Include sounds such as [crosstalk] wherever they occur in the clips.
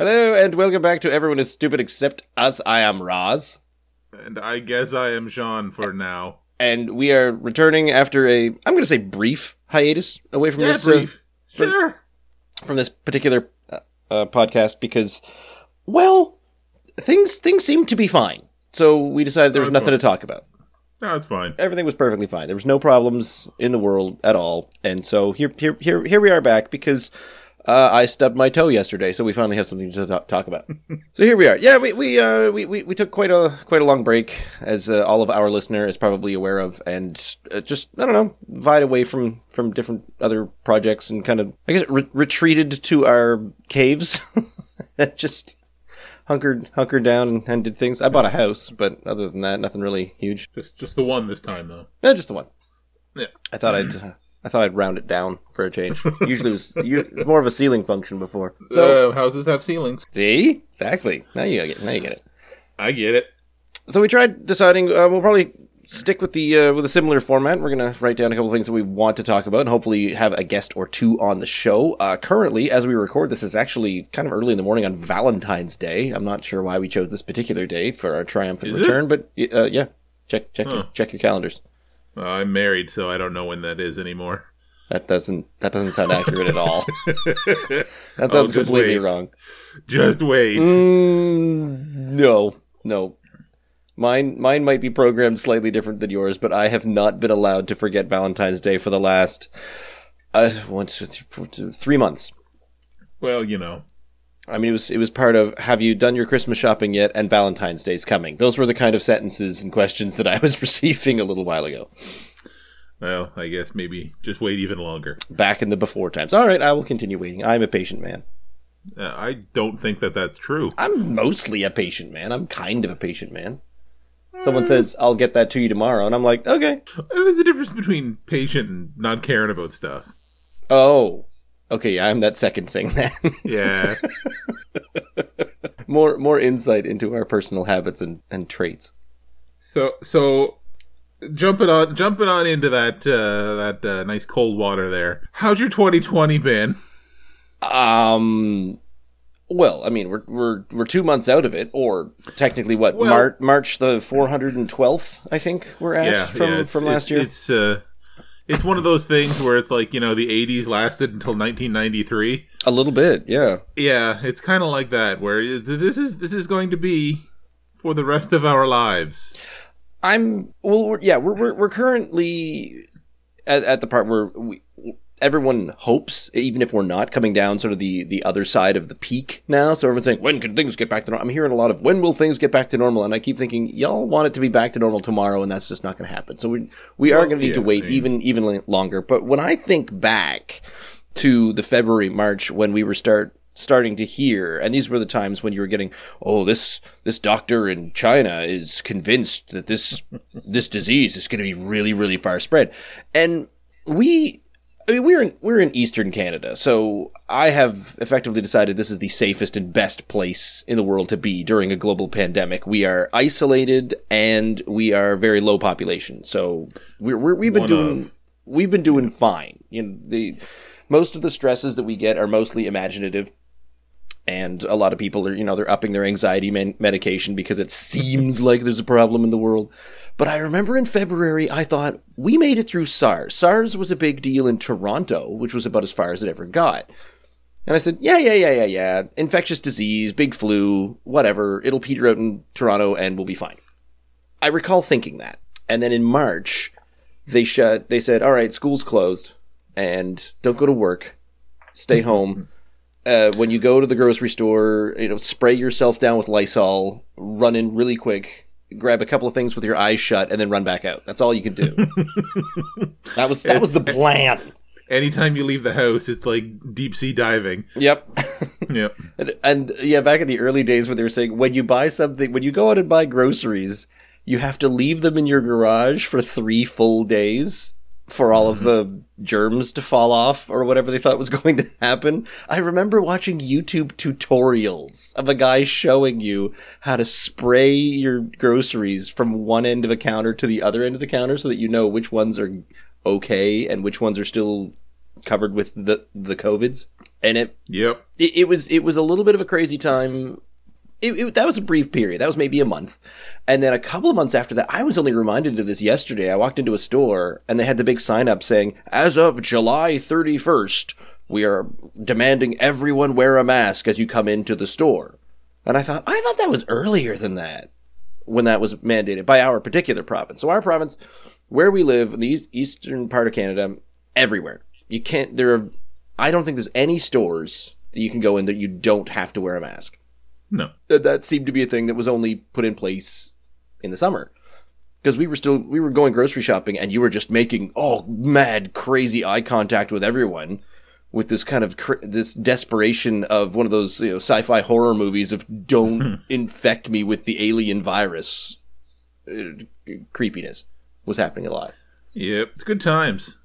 Hello and welcome back to Everyone is Stupid Except Us. I am Roz. And I guess I am Sean for now. And we are returning after a, I'm going to say brief hiatus away from Yeah, this, uh, brief. sure. from this particular uh, uh, podcast because, well, things things seem to be fine. So we decided there was nothing fine. to talk about. No, it's fine. Everything was perfectly fine. There was no problems in the world at all. And so here here here here we are back because uh, I stubbed my toe yesterday, so we finally have something to talk, talk about. [laughs] so here we are. Yeah, we we, uh, we we we took quite a quite a long break, as uh, all of our listener is probably aware of, and uh, just I don't know, vied away from from different other projects and kind of I guess re- retreated to our caves, [laughs] and just hunkered hunkered down and, and did things. I bought a house, but other than that, nothing really huge. Just just the one this time though. No, just the one. Yeah. I thought I'd I thought I'd round it down for a change. [laughs] Usually it was, it was more of a ceiling function before. [laughs] So uh, houses have ceilings. see exactly now you get It. now you get it. I get it. So we tried deciding. Uh, we'll probably stick with the uh, with a similar format. We're gonna write down a couple things that we want to talk about, and hopefully have a guest or two on the show. Uh, currently, as we record, this is actually kind of early in the morning on Valentine's Day. I'm not sure why we chose this particular day for our triumphant Is it? return, but uh, yeah, check check your, check your calendars. Uh, I'm married, so I don't know when that is anymore. That doesn't that doesn't sound accurate at all. [laughs] That Oh, sounds just completely wait. wrong. Just wait. Mm, no, no. Mine, mine might be programmed slightly different than yours, but I have not been allowed to forget Valentine's Day for the last uh, one, two, three, four, two, three months. Well, you know. I mean, it was it was part of Have you done your Christmas shopping yet? And Valentine's Day's coming. Those were the kind of sentences and questions that I was [laughs] receiving a little while ago, Well, I guess maybe just wait even longer. back in the before times. All right, I will continue waiting. I'm a patient man. Uh, I don't think that that's true. I'm mostly a patient man. I'm kind of a patient man. Someone says, I'll get that to you tomorrow. And I'm like, okay. There's a difference between patient and not caring about stuff. Oh. Okay, yeah, I'm that second thing [laughs] then. Yeah. [laughs] more more insight into our personal habits and, and traits. so so jumping on jumping on into that uh, that uh, nice cold water there. How's your 2020 been? Um well, I mean, we're we're we're 2 months out of it or technically what? Well- Mar- March the 412th, I think we're at yeah, from yeah, from last year. It's uh, it's one of those things where it's like you know the '80s lasted until 1993. a little bit, yeah. Yeah, it's kind of like that where this is this is going to be for the rest of our lives. I'm well. We're, yeah, we're, we're we're currently at, at the part where we everyone hopes, even if we're not coming down sort of the the other side of the peak now. So everyone's saying, when can things get back to normal? I'm hearing a lot of when will things get back to normal, and I keep thinking y'all want it to be back to normal tomorrow, and that's just not going to happen. So we we are going to need to wait mean- even even longer. But when I think back to the February March when we were start starting to hear and these were the times when you were getting oh this this doctor in China is convinced that this [laughs] this disease is going to be really really far spread and we I mean, we're in we're in Eastern Canada, so I have effectively decided this is the safest and best place in the world to be during a global pandemic. We are isolated and we are very low population, so we're, we're we've been One doing of. we've been doing fine. You know, the most of the stresses that we get are mostly imaginative. And a lot of people are, you know, they're upping their anxiety men- medication because it seems like there's a problem in the world. But I remember in February, I thought we made it through SARS. SARS was a big deal in Toronto, which was about as far as it ever got. And I said, yeah, yeah, yeah, yeah, yeah. Infectious disease, big flu, whatever. It'll peter out in Toronto and we'll be fine. I recall thinking that. And then in March, they shut, they said, all right, school's closed and don't go to work. Stay [laughs] home. Uh, when you go to the grocery store, you know, spray yourself down with Lysol, run in really quick, grab a couple of things with your eyes shut, and then run back out. That's all you could do. [laughs] that was that was the plan. Anytime you leave the house, it's like deep sea diving. Yep. [laughs] Yep. and, and yeah, back in the early days when they were saying when you buy something, when you go out and buy groceries, you have to leave them in your garage for three full days for all of the germs to fall off or whatever they thought was [laughs] going to happen. I remember watching YouTube tutorials of a guy showing you how to spray your groceries from one end of a counter to the other end of the counter so that you know which ones are okay and which ones are still covered with the the covids. and it Yep. it, it was it was a little bit of a crazy time. It, it, that was a brief period. That was maybe a month, and then a couple of months after that, I was only reminded of this yesterday. I walked into a store and they had the big sign up saying, "As of July thirty first, we are demanding everyone wear a mask as you come into the store." And I thought, I thought that was earlier than that when that was mandated by our particular province. So our province, where we live in the east, eastern part of Canada, everywhere you can't. There are. I don't think there's any stores that you can go in that you don't have to wear a mask. No. That, seemed to be a thing that was only put in place in the summer. Because we were still we were going grocery shopping and you were just making oh mad crazy eye contact with everyone with this kind of cr- this desperation of one of those you know sci-fi horror movies of don't infect me with the alien virus uh, creepiness was happening a lot. Yep. It's good times.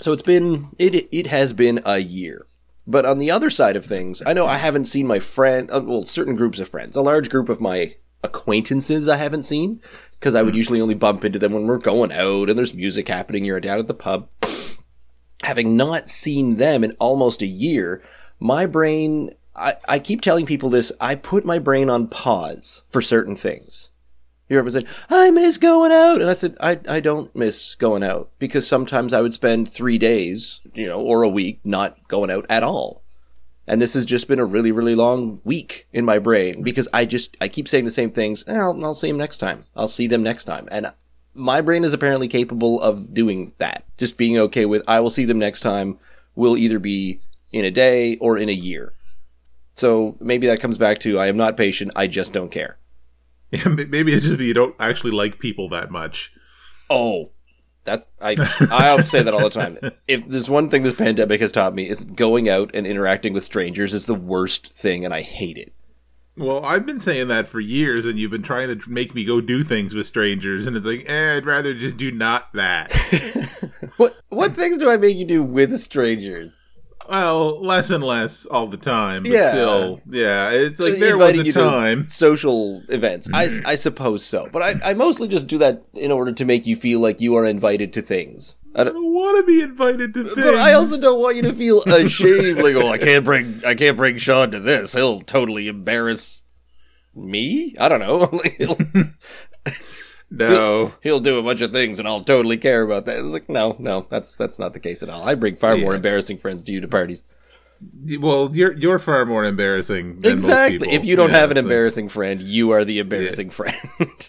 So it's been it it has been a year. But on the other side of things, I know I haven't seen my friend, uh, well, certain groups of friends, a large group of my acquaintances I haven't seen because I would usually only bump into them when we're going out and there's music happening. You're down at the pub. [sniffs] Having not seen them in almost a year, my brain, I, I keep telling people this, I put my brain on pause for certain things. You ever said, I miss going out? And I said, I, I don't miss going out because sometimes I would spend three days, you know, or a week not going out at all. And this has just been a really, really long week in my brain because I just, I keep saying the same things. "Eh, I'll, I'll see them next time. I'll see them next time. And my brain is apparently capable of doing that. Just being okay with, I will see them next time will either be in a day or in a year. So maybe that comes back to, I am not patient. I just don't care. [laughs] Yeah, maybe it's just that you don't actually like people that much. Oh, that's I I say that all the time. [laughs] If there's one thing this pandemic has taught me is going out and interacting with strangers is the worst thing, and I hate it. Well, I've been saying that for years, and you've been trying to make me go do things with strangers, and it's like, eh, I'd rather just do not that. [laughs] What what things do I make you do with strangers? Well, less and less all the time. But Yeah. Still, yeah, it's like there was a time. social events. I, I [clears throat] suppose so, but I, I mostly just do that in order to make you feel like you are invited to things. I I don't, don't want to be invited to things. but I also don't want you to feel [laughs] ashamed. Like, oh, I can't bring I can't bring Sean to this. He'll totally embarrass me. I don't know. [laughs] [laughs] He'll- no. he'll do a bunch of things and I'll totally care about that. It's like, no, no, that's that's not the case at all. I bring far more embarrassing friends to you to parties. Well, you're you're far more embarrassing. Than exactly. If you don't Yeah, have an embarrassing friend, you are the embarrassing friend.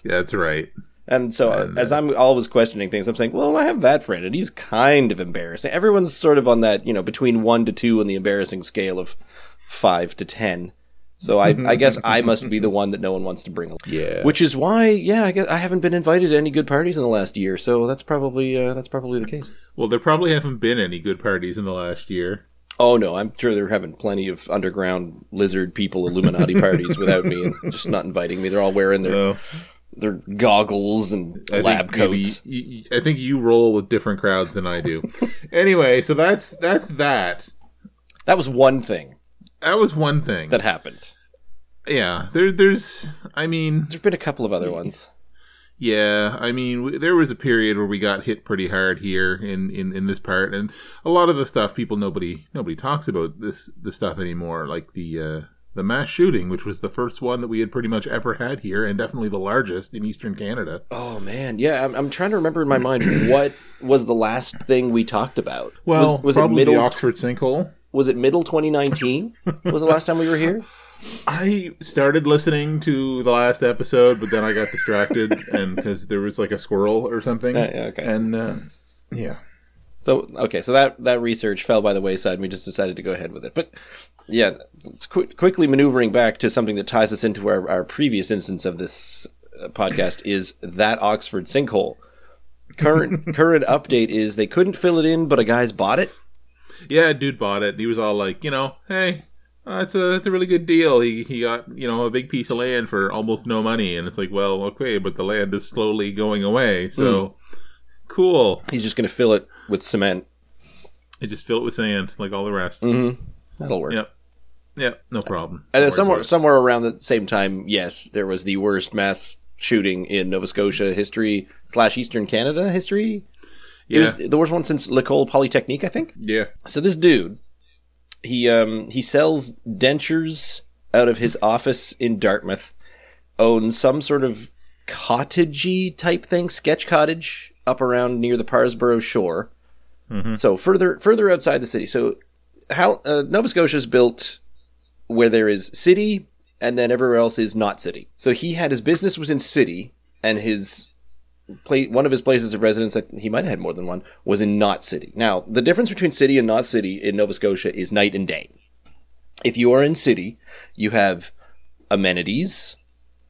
that's right. and so uh, as I'm always questioning things, I'm saying, well, I have that friend and he's kind of embarrassing. Everyone's sort of on that, you know, between 1 to 2 on the embarrassing scale of 5 to 10. So I, I guess I must be the [laughs] one that no one wants to bring. Yeah. Which is why, yeah, I guess I haven't been invited to any good parties in the last year. So that's probably uh, that's probably the case. Well, there probably haven't been any good parties in the last year. Oh no, I'm sure they're having plenty of underground lizard people Illuminati parties without me and just not inviting me. They're all wearing their So their goggles and I lab coats. you- you- I think you roll with different crowds than I do. [laughs] anyway, so that's that's that. That was one thing That was one thing. that happened. yeah, there there's I mean, There's been a couple of other ones. yeah, I mean, w- there was a period where we got hit pretty hard here in, in, in this part, and a lot of the stuff people nobody nobody talks about this the stuff anymore, like the uh, the mass shooting, which was the first one that we had pretty much ever had here, and definitely the largest in Eastern Canada. Oh man, yeah. I'm, I'm trying to remember in my mind what was the last thing we talked about. Well, was, was it middle? the Oxford sinkhole. Was it middle 2019? was the last time we were here? I started listening to the last episode, but then I got distracted, and because there was like a squirrel or something, Uh, yeah, okay. and uh, yeah, So okay, so that that research fell by the wayside, and we just decided to go ahead with it. But yeah, it's qu- quickly maneuvering back to something that ties us into our, our previous instance of this uh, podcast is that Oxford sinkhole. Current [laughs] current update is they couldn't fill it in, but a guy's bought it. Yeah, dude bought it. He was all like, you know, hey, uh, it's a it's a really good deal. He he got you know a big piece of land for almost no money, and it's like, well, okay, but the land is slowly going away, so Hmm. cool. He's just going to fill it with cement. They just fill it with sand like all the rest. Mm-hmm. That'll work. Yep, yep, no problem. And then somewhere somewhere around the same time, yes, there was the worst mass shooting in Nova Scotia history slash Eastern Canada history. It was the worst one since L'École Polytechnique, I think. yeah, So this dude He um he sells dentures out of his office in Dartmouth. Owns some sort of cottagey type thing, sketch cottage up around near the Parrsboro shore. So further further outside the city. So how uh, Nova Scotia is built where there is city and then everywhere else is not city. So he had his business was in city and his one of his places of residence, I- he might have had more than one, was in not city. Now, the difference between city and not city in Nova Scotia is night and day. If you are in city, you have amenities,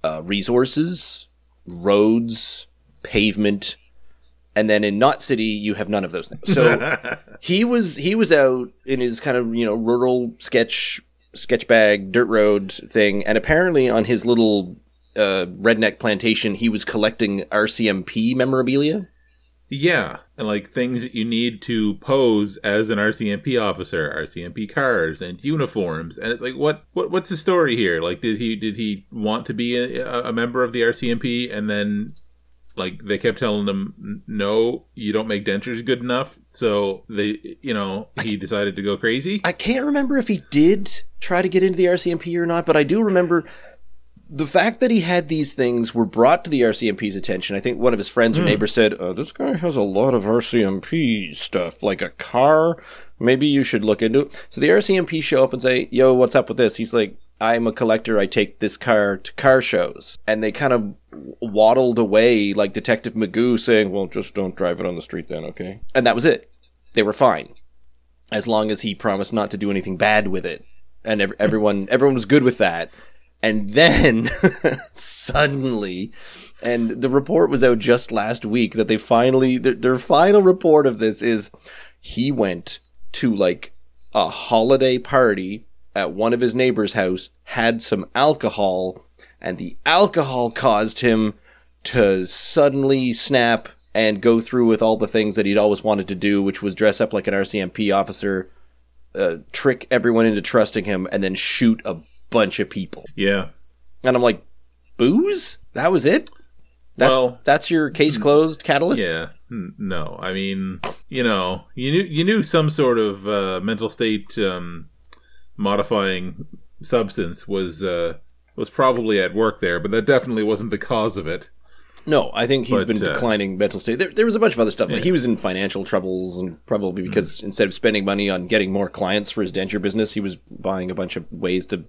uh, resources, roads, pavement, and then in not city you have none of those things. So [laughs] he was he was out in his kind of you know rural sketch sketch bag dirt road thing, and apparently on his little uh, redneck plantation he was collecting RCMP memorabilia. Yeah, and like things that you need to pose as an RCMP officer, RCMP cars and uniforms, and it's like, what, what, what's the story here? Like, did he, did he want to be a, a member of the RCMP, and then, like, they kept telling him, no, you don't make dentures good enough, so they, you know, he decided to go crazy. I can't remember if he did try to get into the RCMP or not, but I do remember the fact that he had these things were brought to the RCMP's attention. I think one of his friends or neighbors said, uh, "This guy has a lot of RCMP stuff, like a car. Maybe you should look into it." So the RCMP show up and say, "Yo, what's up with this?" He's like, "I'm a collector. I take this car to car shows," and they kind of waddled away like Detective Magoo, saying, "Well, just don't drive it on the street, then, okay?" And that was it. They were fine as long as he promised not to do anything bad with it. And ev- everyone, everyone was good with that. And then [laughs] suddenly, and the report was out just last week that they finally, their, their final report of this is he went to like a holiday party at one of his neighbor's house, had some alcohol, and the alcohol caused him to suddenly snap and go through with all the things that he'd always wanted to do, which was dress up like an RCMP officer, uh, trick everyone into trusting him, and then shoot a bunch of people. Yeah. And I'm like, booze? That was it? That's Well- that's your case closed catalyst? Yeah, no. I mean, you know, you knew you knew some sort of uh, mental state um, modifying substance was uh, was probably at work there, but that definitely wasn't the cause of it. No, I think he's But, been uh, declining mental state. There, there was a bunch of other stuff. Like he was in financial troubles, and probably because Mm. instead of spending money on getting more clients for his denture business, he was buying a bunch of ways to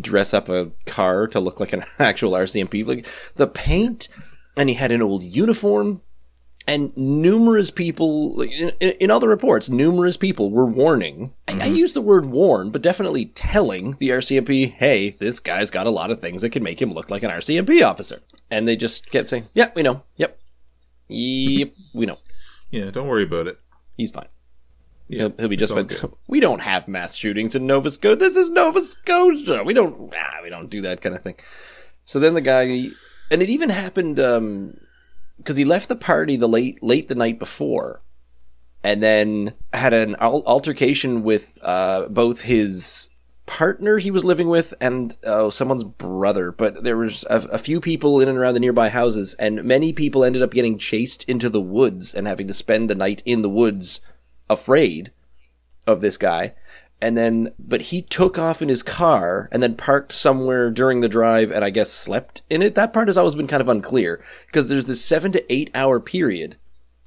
dress up a car to look like an [laughs] actual RCMP. Like the paint, and he had an old uniform. And numerous people, in, in other reports, numerous people were warning. I, I use the word warn, but definitely telling the RCMP, hey, this guy's got a lot of things that can make him look like an RCMP officer. And they just kept saying, yeah, we know. Yep. Yep, we know. Yeah, don't worry about it. He's fine. Yeah, He'll, he'll be just fine. good. [laughs] We don't have mass shootings in Nova Scotia. This is Nova Scotia. We don't. Ah, we don't do that kind of thing. So then the guy, and it even happened because he left the party the late late the night before, and then had an altercation with uh, both his partner he was living with and uh, someone's brother. But there was a, a few people in and around the nearby houses, and many people ended up getting chased into the woods and having to spend the night in the woods, afraid of this guy. And then, but he took off in his car and then parked somewhere during the drive and I guess slept in it. That part has always been kind of unclear because there's this seven to eight hour period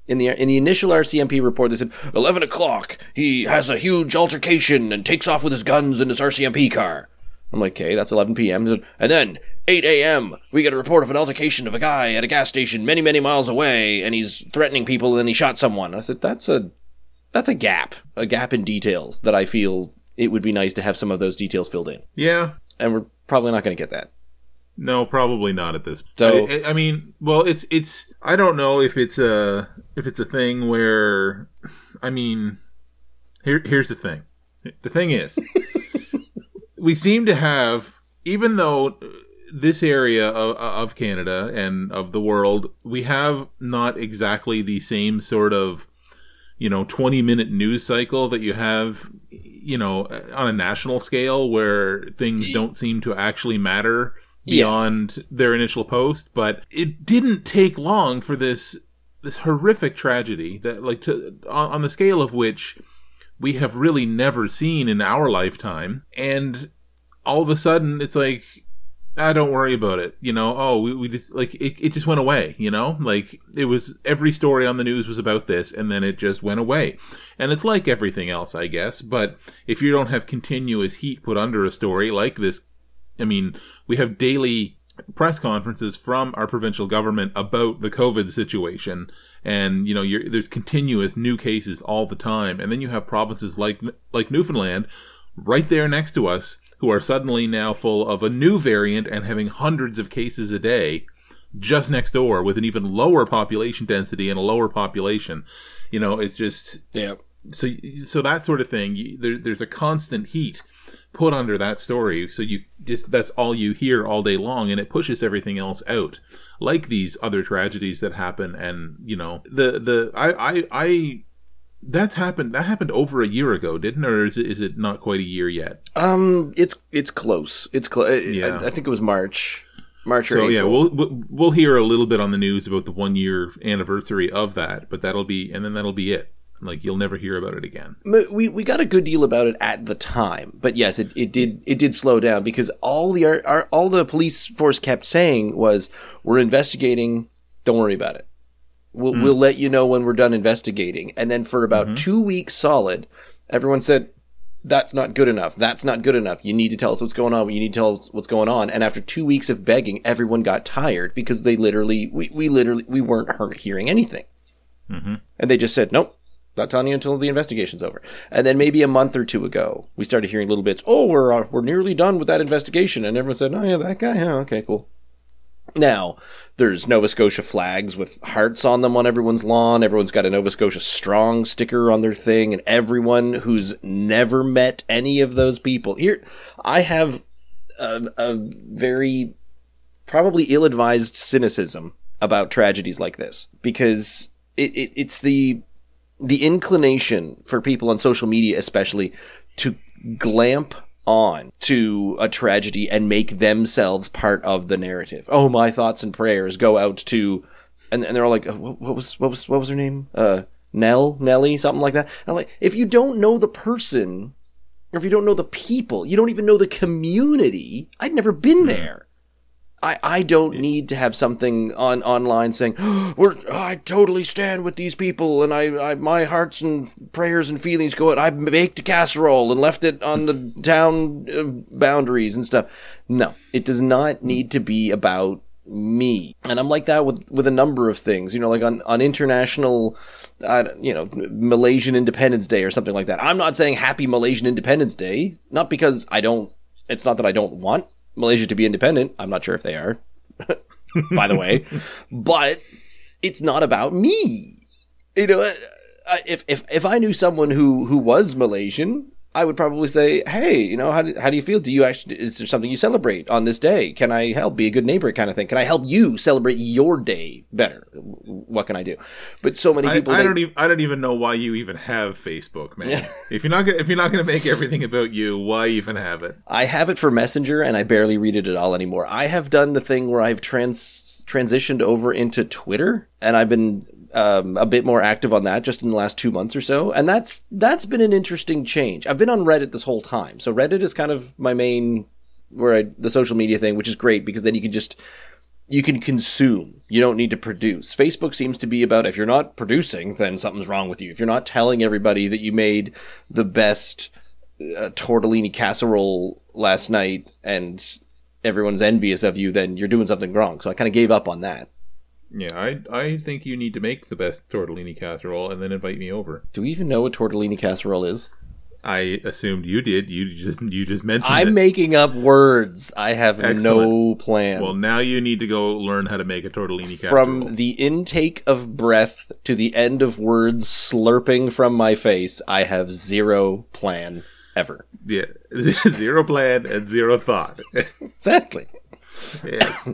in the in the initial RCMP report, they said eleven o'clock. He has a huge altercation and takes off with his guns in his RCMP car. I'm like, okay, that's 11 p.m. And then 8 a.m. We get a report of an altercation of a guy at a gas station many, many miles away, and he's threatening people, and then he shot someone. I said, that's a that's a gap, a gap in details that I feel it would be nice to have some of those details filled in, Yeah, and we're probably not going to get that. No, probably not at this. So- I, I mean, well, it's it's. I don't know if it's a if it's a thing where, I mean, here here's the thing. The thing is, [laughs] we seem to have, even though this area of, of Canada and of the world, we have not exactly the same sort of, you know, 20 minute news cycle that you have, you know, on a national scale where things don't seem to actually matter Yeah. beyond their initial post. But it didn't take long for this this horrific tragedy that like to on, on the scale of which we have really never seen in our lifetime. And all of a sudden, it's like, ah, don't worry about it. You know, oh, we, we just like it, it just went away, you know? Like it was every story on the news was about this and then it just went away. And it's like everything else, I guess. But if you don't have continuous heat put under a story like this, I mean, we have daily press conferences from our provincial government about the COVID situation. And, you know, there's continuous new cases all the time. And then you have provinces like, like Newfoundland right there next to us who are suddenly now full of a new variant and having hundreds of cases a day just next door with an even lower population density and a lower population. You know, it's just yeah. So so that sort of thing. There, there's a constant heat put under that story, so you just that's all you hear all day long, and it pushes everything else out. Like these other tragedies that happen, and you know the the I I I that's happened. That happened over a year ago, didn't? Or is it, is it not quite a year yet? Um, it's it's close. It's close. Yeah. I, I, think it was March. March or so April. yeah, we'll we'll hear a little bit on the news about the one year anniversary of that, but that'll be and then that'll be it. Like you'll never hear about it again. We we got a good deal about it at the time, but yes, it, it did it did slow down because all the our, our all the police force kept saying was we're investigating. Don't worry about it. We'll, mm. we'll let you know when we're done investigating. And then for about mm-hmm. two weeks solid, everyone said, that's not good enough. That's not good enough. You need to tell us what's going on. You need to tell us what's going on. And after two weeks of begging, everyone got tired because they literally, we, we literally, we weren't hearing anything. Mm-hmm. And they just said, nope, not telling you until the investigation's over. And then maybe a month or two ago, we started hearing little bits. Oh, we're uh, we're nearly done with that investigation, and everyone said, "Oh yeah, that guy. Yeah, okay, cool." Now, there's Nova Scotia flags with hearts on them on everyone's lawn. Everyone's got a Nova Scotia strong sticker on their thing, and everyone who's never met any of those people here, I have a, a very probably ill-advised cynicism about tragedies like this because it, it, it's the the inclination for people on social media, especially, to glamp on to a tragedy and make themselves part of the narrative. Oh, my thoughts and prayers go out to, and, and they're all like, what, what, was what was what was her name? Uh, Nell, Nelly, something like that. And I'm like, if you don't know the person, or if you don't know the people, you don't even know the community. I'd never been there. I, I don't need to have something on online saying oh, [gasps] we're I totally stand with these people and I, I my hearts and prayers and feelings go out. I baked a casserole and left it on the [laughs] town uh, boundaries and stuff. No, it does not need to be about me. And I'm like that with with a number of things. You know, like on on international, uh, you know, Malaysian Independence Day or something like that. I'm not saying Happy Malaysian Independence Day, not because I don't. It's not that I don't want Malaysia to be independent. I'm not sure if they are, [laughs] by the way, but it's not about me. You know, if if if I knew someone who who was Malaysian, I would probably say, "Hey, you know, how do, how do you feel? Do you actually is there something you celebrate on this day? Can I help? Be a good neighbor, kind of thing. Can I help you celebrate your day better? What can I do?" But so many people, I, I they, don't even I don't even know why you even have Facebook, man. Yeah. [laughs] if you're not gonna, if you're not going to make everything about you, why even have it? I have it for Messenger, and I barely read it at all anymore. I have done the thing where I've trans transitioned over into Twitter, and I've been um, a bit more active on that just in the last two months or so, and that's that's been an interesting change. I've been on Reddit this whole time, so Reddit is kind of my main where I, the social media thing, which is great because then you can just you can consume. You don't need to produce. Facebook seems to be about if you're not producing, then something's wrong with you. If you're not telling everybody that you made the best uh, tortellini casserole last night and everyone's envious of you, then you're doing something wrong. So I kind of gave up on that. Yeah, I I think you need to make the best tortellini casserole and then invite me over. Do we even know what tortellini casserole is? I assumed you did. You just you just mentioned. I'm it. making up words. I have Excellent. no plan. Well, now you need to go learn how to make a tortellini casserole. From the intake of breath to the end of words slurping from my face, I have zero plan ever. Yeah, [laughs] zero plan and zero thought. [laughs] exactly. Yeah.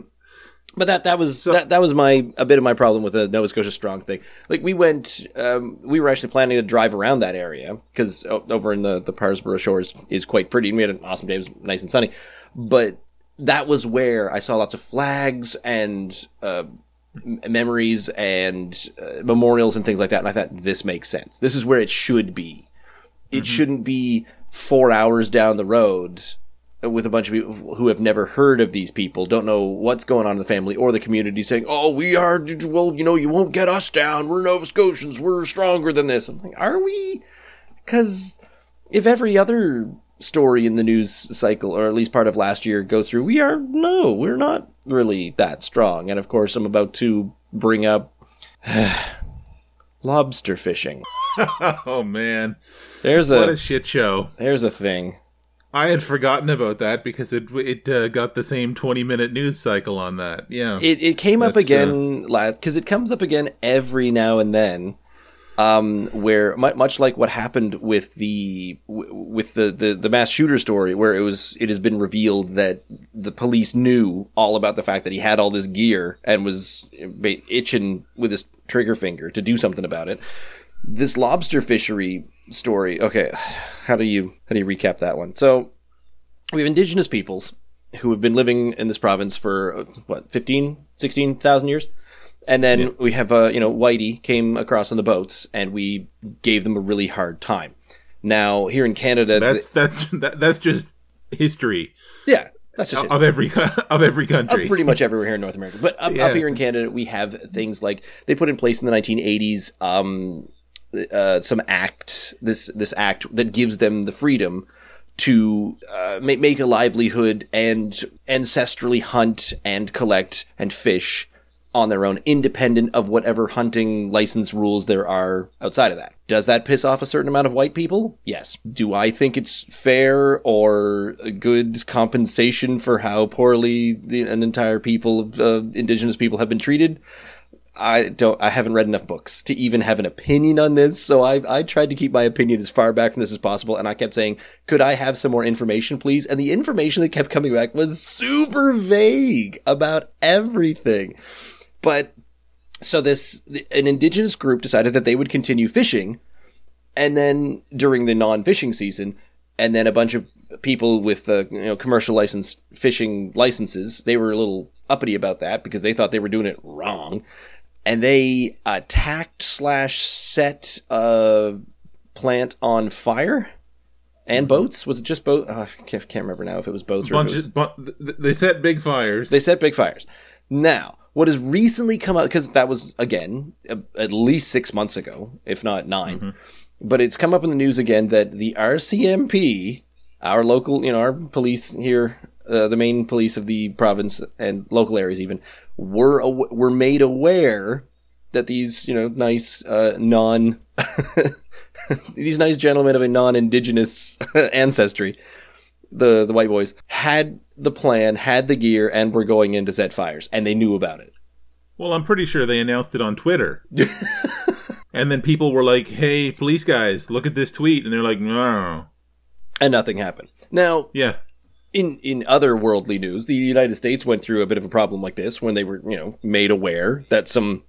But that that was so, that that was my a bit of my problem with the Nova Scotia Strong thing. Like we went, um, we were actually planning to drive around that area because over in the the Parrsboro Shores is quite pretty, and we had an awesome day. It was nice and sunny, but that was where I saw lots of flags and uh, memories and uh, memorials and things like that. And I thought this makes sense. This is where it should be. it shouldn't be four hours down the road with a bunch of people who have never heard of these people, don't know what's going on in the family or the community, saying, "Oh, we are well, you know, you won't get us down. We're Nova Scotians. We're stronger than this." I'm like, are we? Because if every other story in the news cycle, or at least part of last year, goes through, we are no, we're not really that strong. And of course, I'm about to bring up [sighs] lobster fishing. [laughs] oh man, There's a what a, a shit show! there's a thing. I had forgotten about that because it it uh, got the same twenty minute news cycle on that. Yeah, It it came up That's, again last because it comes up again every now and then. Um, where much like what happened with the with the, the the mass shooter story, where it was it has been revealed that the police knew all about the fact that he had all this gear and was itching with his trigger finger to do something about it. This lobster fishery story. Okay, [sighs] how do you how do you recap that one? So we have indigenous peoples who have been living in this province for uh, what 15 16,000 years and then we have uh, you know whitey came across on the boats and we gave them a really hard time now here in canada that's that's that, that's just history yeah that's just of every [laughs] of every of country. pretty much everywhere here in North America. But up, Yeah. up here in Canada, we have things like they put in place in the 1980s um, uh, some act this this act that gives them the freedom to uh, make make a livelihood and ancestrally hunt and collect and fish on their own, independent of whatever hunting license rules there are outside of that. Does that piss off a certain amount of white people? Yes. Do I think it's fair or a good compensation for how poorly the, an entire people of uh, indigenous people have been treated? I don't. I haven't read enough books to even have an opinion on this. So I I tried to keep my opinion as far back from this as possible, and I kept saying, "Could I have some more information, please?" And the information that kept coming back was super vague about everything. But so this an indigenous group decided that they would continue fishing, and then during the non-fishing season, and then a bunch of people with uh, you know commercial license fishing licenses, they were a little uppity about that because they thought they were doing it wrong, and they attacked slash set a plant on fire. And mm-hmm. boats? Was it just boat? Oh, I can't, can't remember now if it was boats or if it was Bunches, bu- they set big fires. they set big fires. Now, what has recently come out, because that was, again, a- at least six months ago, if not 9 mm-hmm. but it's come up in the news again that the RCMP, our local, you know, our police here, uh, the main police of the province and local areas even, were, aw- were made aware that these, you know, nice, uh, non, [laughs] these nice gentlemen of a non-indigenous [laughs] ancestry the the white boys had the plan, had the gear, and were going in to set fires, and they knew about it. well, I'm pretty sure they announced it on Twitter. [laughs] and then people were like, "Hey, police guys, look at this tweet," and they're like, "No." And nothing happened. Now, Yeah, in in other worldly news, the United States went through a bit of a problem like this when they were, you know, made aware that some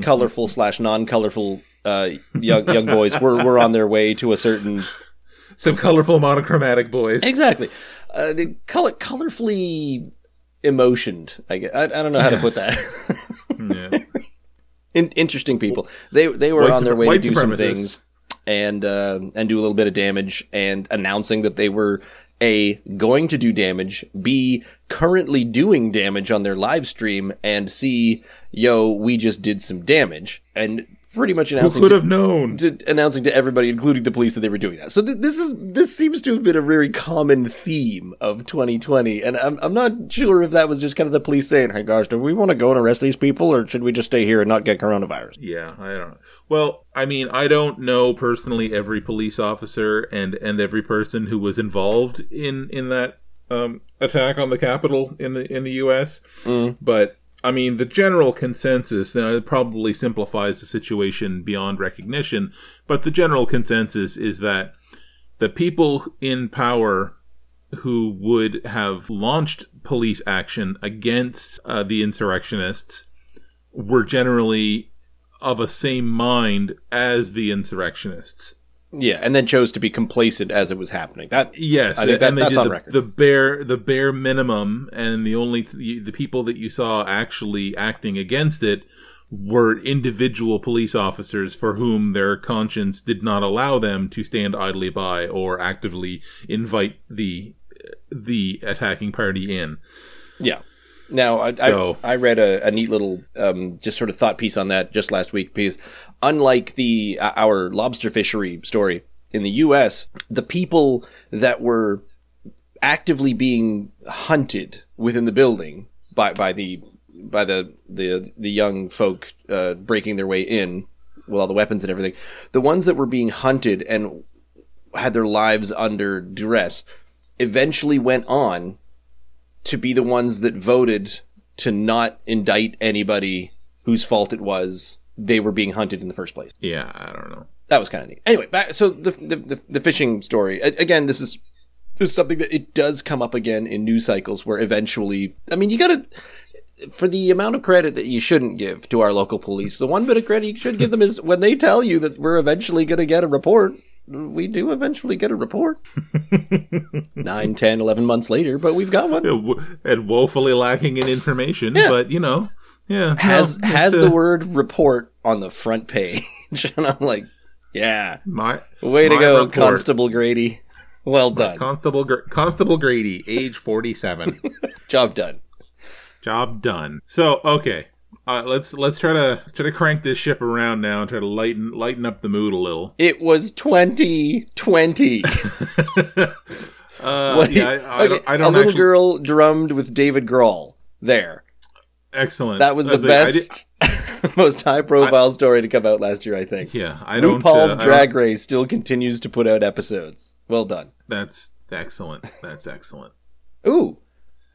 colorful slash non-colorful uh, young young boys were were on their way to a certain [laughs] some colorful monochromatic boys. exactly uh, the color colorfully emotioned. I, gue- I I don't know how to put that. Yeah. [laughs] in, interesting people. They they were White on their way to do some things and uh, and do a little bit of damage, and announcing that they were a going to do damage, b currently doing damage on their live stream, and c yo we just did some damage, and pretty much announcing Who could to- have known? to, announcing to everybody, including the police, that they were doing that. So th- this is this seems to have been a very common theme of 2020, and I'm I'm not sure if that was just kind of the police saying, "Hey gosh, do we want to go and arrest these people, or should we just stay here and not get coronavirus?" Yeah, I don't know. Well, I mean, I don't know personally every police officer and and every person who was involved in in that um, attack on the Capitol in the in the U.S. But I mean, the general consensus now it probably simplifies the situation beyond recognition, but the general consensus is that the people in power who would have launched police action against uh, the insurrectionists were generally of a same mind as the insurrectionists. Yeah, and then chose to be complacent as it was happening. That Yes, I think that- and they that's on the, record. the bare the bare minimum, and the only the people that you saw actually acting against it were individual police officers for whom their conscience did not allow them to stand idly by or actively invite the the attacking party in. Yeah. Now, I, So- I, I read a, a neat little um, just sort of thought piece on that just last week because unlike the uh, our lobster fishery story in the U.S., the people that were actively being hunted within the building by by the by the the the young folk uh, breaking their way in with all the weapons and everything, the ones that were being hunted and had their lives under duress eventually went on to be the ones that voted to not indict anybody whose fault it was they were being hunted in the first place. Yeah, I don't know. That was kind of neat. Anyway, back, so the, the the the fishing story again. This is this is something that it does come up again in news cycles where eventually, I mean, you gotta for the amount of credit that you shouldn't give to our local police. The one bit of credit you should give them is when they tell you that we're eventually going to get a report. We do eventually get a report. [laughs] Nine, ten, eleven months later, but we've got one. And woefully lacking in information, Yeah. but you know, yeah, has no, has it's, the uh, word report on the front page, [laughs] and I'm like, yeah, my way to my go, report. Constable Grady. Well done, Constable Gr- Constable Grady, age forty-seven. [laughs] job done. Job done. So okay, uh, let's let's try to let's try to crank this ship around now and try to lighten lighten up the mood a little. It was 2020. [laughs] [laughs] Uh, What do you- yeah, I, I okay, don't, I a don't A little actually, girl drummed with David Grohl. There, Excellent. that was the That's a- I did- best, [laughs] most high-profile story to come out last year. I think. yeah, I don't. RuPaul's uh, Drag Race still continues to put out episodes. Well done. That's excellent. That's excellent. Ooh,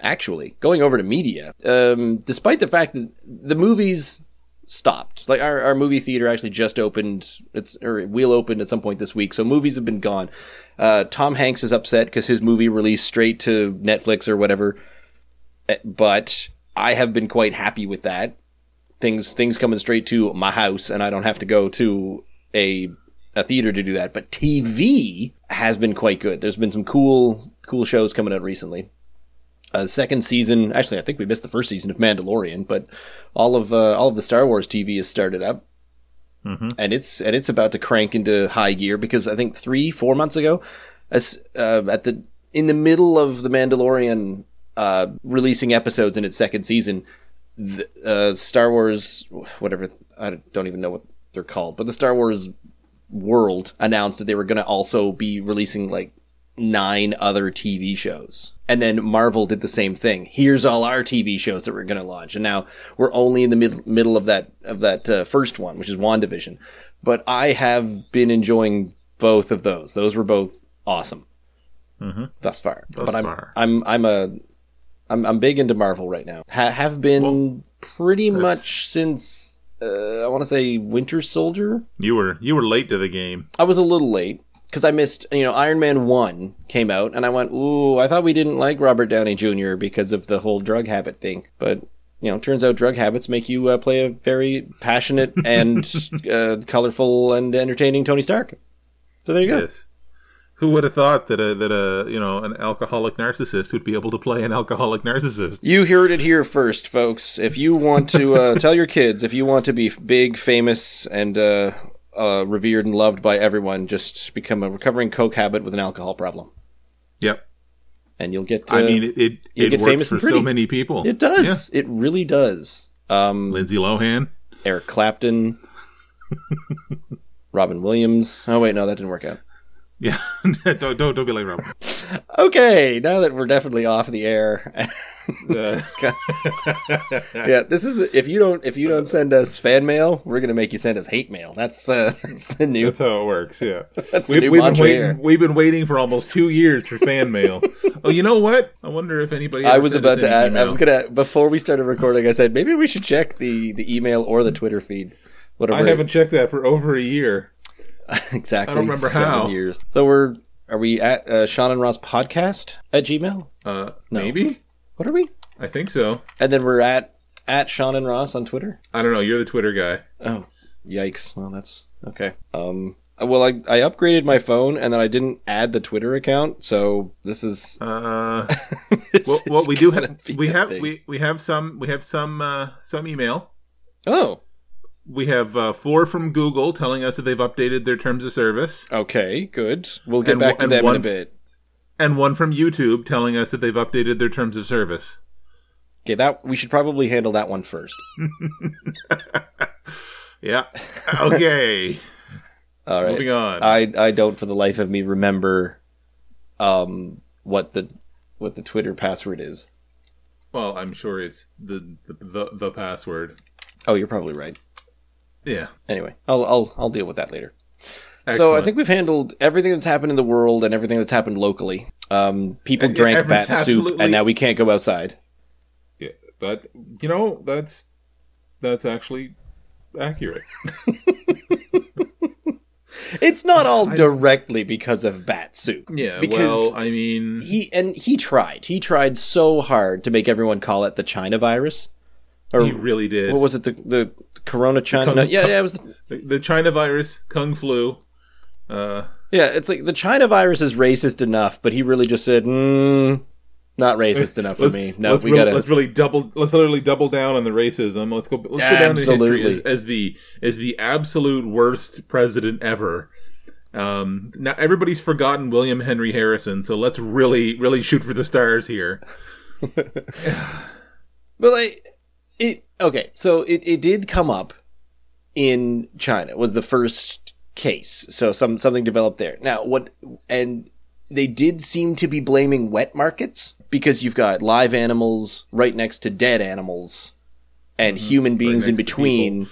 actually, going over to media, um, despite the fact that the movies stopped, like our, our movie theater actually just opened, it's or will open at some point this week, so movies have been gone. Uh, Tom Hanks is upset because his movie released straight to Netflix or whatever, Eh, but I have been quite happy with that. Things things coming straight to my house, and I don't have to go to a a theater to do that. But TV has been quite good. There's been some cool cool shows coming out recently. Uh, second season, actually, I think we missed the first season of Mandalorian, but all of uh, all of the Star Wars TV has started up, and it's and it's about to crank into high gear because I think three four months ago, as uh, at the in the middle of the Mandalorian uh, releasing episodes in its second season, the, uh, Star Wars whatever I don't even know what they're called, but the Star Wars world announced that they were going to also be releasing like nine other TV shows. And then Marvel did the same thing. Here's all our TV shows that we're going to launch. And now we're only in the mid- middle of that of that uh, first one, which is WandaVision. But I have been enjoying both of those. Those were both awesome thus far. but I'm far. I'm I'm a I'm I'm big into Marvel right now. Ha- have been pretty much since uh, I want to say Winter Soldier. You were you were late to the game. I was a little late because I missed, you know, Iron Man 1 came out and I went, ooh, I thought we didn't like Robert Downey Jr. because of the whole drug habit thing. But, you know, turns out drug habits make you uh, play a very passionate and [laughs] uh, colorful and entertaining Tony Stark. So there you go. Yes. Who would have thought that a that a you know an alcoholic narcissist would be able to play an alcoholic narcissist? You heard it here first, folks. If you want to uh, tell your kids, if you want to be big, famous, and uh, revered and loved by everyone, just become a recovering coke habit with an alcohol problem, Yep. and you'll get. Uh, I mean, it it, it get works famous for so many people. it does. It really does. Um, Lindsay Lohan. Eric Clapton, [laughs] Robin Williams. Oh wait, no, that didn't work out. Yeah. [laughs] don't, don't don't be like Robert. [laughs] Okay, now that we're definitely off the air. Uh, [laughs] yeah, this is the, if you don't if you don't send us fan mail, we're gonna make you send us hate mail. That's uh, [laughs] that's the new that's how it works. Yeah. [laughs] that's the We've, new we've been waiting. We've been waiting for almost two years for fan mail. oh, you know what? I wonder if anybody. I was about to add. I was gonna before we started recording. I said maybe we should check the the email or the Twitter feed. Whatever. I haven't checked that for over a year. exactly. I don't remember seven how. years. So we're are we at uh, Sean and Ross podcast at Gmail? Uh, No. maybe. What are we? I think so. And then we're at at Sean and Ross on Twitter. I don't know. You're the Twitter guy. Oh, yikes! Well, that's okay. Um, well, I I upgraded my phone and then I didn't add the Twitter account, so this is. Uh, [laughs] this well, well, is we do have we have thing. we, we have some we have some uh, some email. Oh, we have uh, four from Google telling us that they've updated their terms of service, Okay, good. We'll get And back to and them in a bit. And one from YouTube telling us that they've updated their terms of service. Okay, that we should probably handle that one first. [laughs] Yeah. Okay. [laughs] All right. Moving on. I I don't for the life of me remember um what the what the Twitter password is. well, I'm sure it's the the, the the password. Oh, you're probably right. Yeah. Anyway, I'll I'll I'll deal with that later. So I think we've handled everything that's happened in the world and everything that's happened locally. Um, people drank every- bat soup, and now we can't go outside. Yeah, but you know that's that's actually accurate. [laughs] It's not all directly because of bat soup. Yeah. because well, I mean, he and he tried. He tried so hard to make everyone call it the China virus. Or he really did. what was it? The the Corona China? Kung- no, yeah, yeah, it was. The, [laughs] the China virus, Kung flu. Uh, yeah, it's like the China virus is racist enough, but he really just said, mm, "Not racist enough for me." No, we really, gotta. let's really double. Let's literally double down on the racism. Let's go. Let's go down Absolutely. history as, as the as the absolute worst president ever. Um, now everybody's forgotten William Henry Harrison, so let's really, really shoot for the stars here. [laughs] But like, it okay. So it, it did come up in China. Was the first case. So some something developed there. Now what? And they did seem to be blaming wet markets because you've got live animals right next to dead animals, and human beings in Mm-hmm. next to between.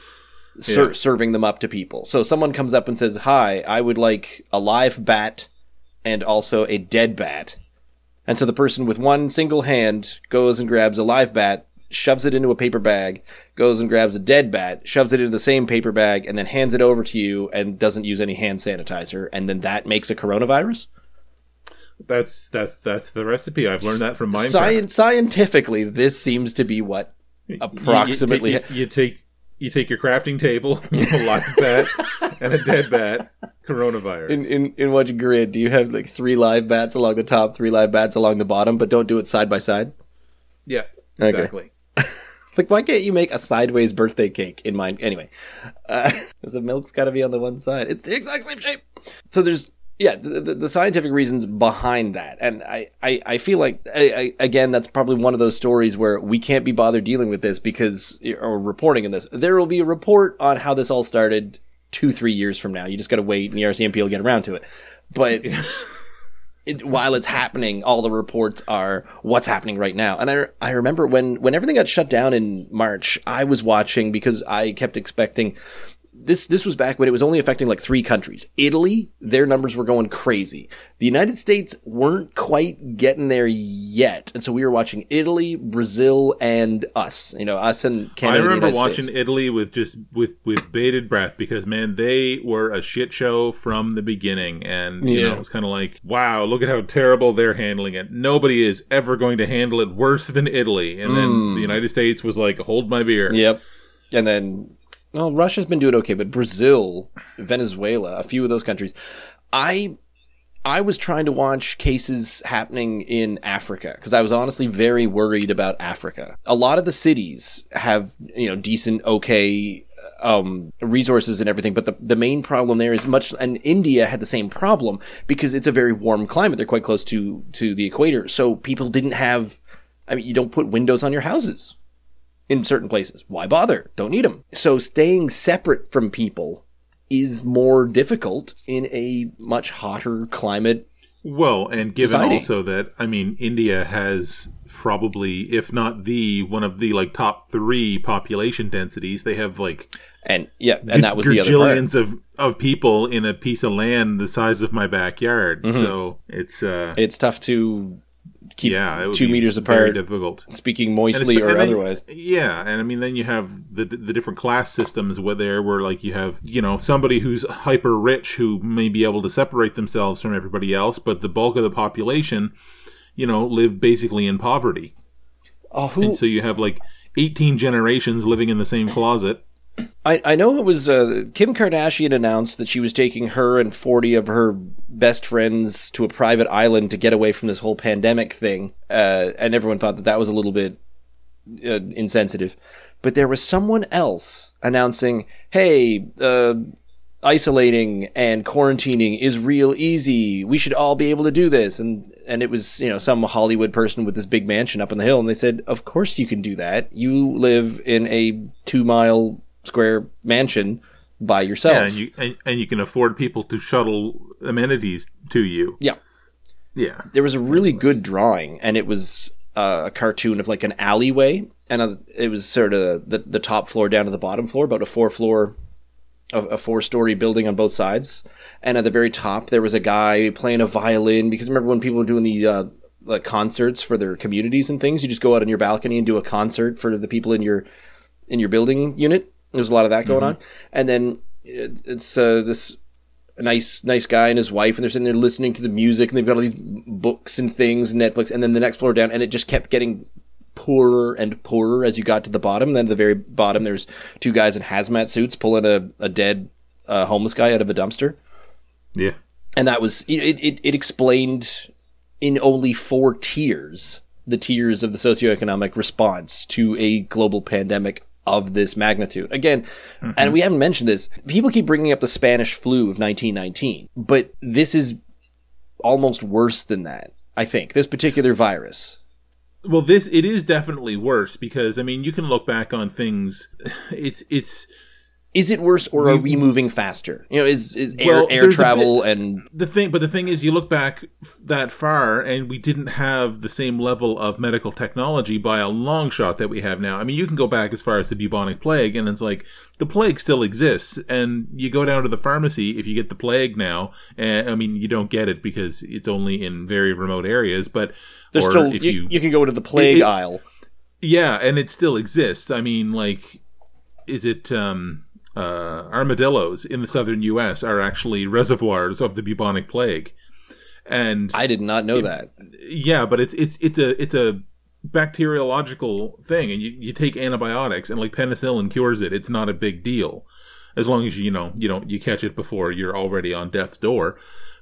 Ser- Yeah. serving them up to people. So someone comes up and says, "Hi, I would like a live bat and also a dead bat." And so the person with one single hand goes and grabs a live bat, shoves it into a paper bag, goes and grabs a dead bat, shoves it into the same paper bag, and then hands it over to you and doesn't use any hand sanitizer. And then that makes a coronavirus? That's that's that's the recipe. I've learned that from Minecraft. Science, scientifically, this seems to be what You- you- approximately. You, you, you take you take your crafting table, [laughs] a live bat, and a dead bat. Coronavirus. in, in, in which grid do you have like three live bats along the top, three live bats along the bottom, but don't do it side by side? yeah, Okay. Like, why can't you make a sideways birthday cake in mine? Anyway, uh, [laughs] the milk's got to be on the one side. It's the exact same shape. So there's, yeah, the, the, scientific reasons behind that. And I, I, I feel like, I, I, again, that's probably one of those stories where we can't be bothered dealing with this because, or reporting in this. There will be a report on how this all started two, three years from now. You just got to wait and the RCMP will get around to it. But [laughs] it, while it's happening, all the reports are what's happening right now. And I, I remember when, when everything got shut down in March, I was watching because I kept expecting this, this was back when it was only affecting like three countries. Italy, their numbers were going crazy. The United States weren't quite getting there yet. And so we were watching Italy, Brazil, and us, you know, us and I Canada. the remember watching States. Italy with just with with bated breath because man, they were a shit show from the beginning, and you Yeah. know it's kind of like, wow, look at how terrible they're handling it. Nobody is ever going to handle it worse than Italy. And then hmm. the United States was like, hold my beer. Yep. And then, well, Russia's been doing okay, but Brazil, Venezuela, a few of those countries. I, I was trying to watch cases happening in Africa because I was honestly very worried about Africa. A lot of the cities have, you know, decent, okay, um, resources and everything, but the, the main problem there is much, and India had the same problem because it's a very warm climate. They're quite close to, to the equator. So people didn't have, I mean, you don't put windows on your houses in certain places. Why bother? Don't need them. So staying separate from people is more difficult in a much hotter climate. Well, and given Society. also that I mean, India has probably, if not the one of the like top three population densities, they have like And yeah, and that was the other part. of of people in a piece of land the size of my backyard. Mm-hmm. So it's uh, It's tough to keep yeah, it two meters apart, difficult. speaking moistly or then- otherwise. Yeah, and I mean, then you have the the different class systems where there, where like you have you know somebody who's hyper rich who may be able to separate themselves from everybody else, but the bulk of the population, you know, live basically in poverty. Oh, who And so you have like 18 generations living in the same closet. I, I know it was uh, Kim Kardashian announced that she was taking her and 40 of her best friends to a private island to get away from this whole pandemic thing. Uh, and everyone thought that that was a little bit uh, insensitive. But there was someone else announcing, "Hey, uh, isolating and quarantining is real easy. We should all be able to do this." And and it was you know some Hollywood person with this big mansion up on the hill, and they said, "Of course you can do that. You live in a two mile square mansion." By yourself, Yeah, and you and, and you can afford people to shuttle amenities to you. yeah. Yeah. there was a really good drawing, and it was uh, a cartoon of like an alleyway, and uh, it was sort of the the top floor down to the bottom floor, about a four floor, a, a four story building on both sides, and at the very top there was a guy playing a violin. Because remember when people were doing the uh, like concerts for their communities and things, you just go out on your balcony and do a concert for the people in your in your building unit. There's a lot of that going on, and then it, it's uh, this nice nice guy and his wife and they're sitting there listening to the music and they've got all these books and things and Netflix and then the next floor down and it just kept getting poorer and poorer as you got to the bottom. then at the very bottom there's two guys in hazmat suits pulling a, a dead uh, homeless guy out of a dumpster. Yeah. And that was it, it it explained in only four tiers the tiers of the socioeconomic response to a global pandemic of this magnitude. Again, mm-hmm. and we haven't mentioned this. People keep bringing up the Spanish flu of 1919, but this is almost worse than that. I think this particular virus. Well, this it is definitely worse because I mean you can look back on things. [sighs] It's it's Is it worse or are we moving faster? You know, is is air Well, air travel and the thing, but the thing is, you look back that far, and we didn't have the same level of medical technology by a long shot that we have now. I mean, you can go back as far as the bubonic plague, and it's like the plague still exists, and you go down to the pharmacy if you get the plague now. And I mean, you don't get it because it's only in very remote areas, but there's still if you, you can go to the plague it- aisle. Yeah, and it still exists. I mean, like, is it um, uh, armadillos in the southern U.S. are actually reservoirs of the bubonic plague, and I did not know that. yeah, but it's it's it's a it's a bacteriological thing, and you, you take antibiotics, and like penicillin cures it. It's not a big deal, as long as you you know you don't you catch it before you're already on death's door.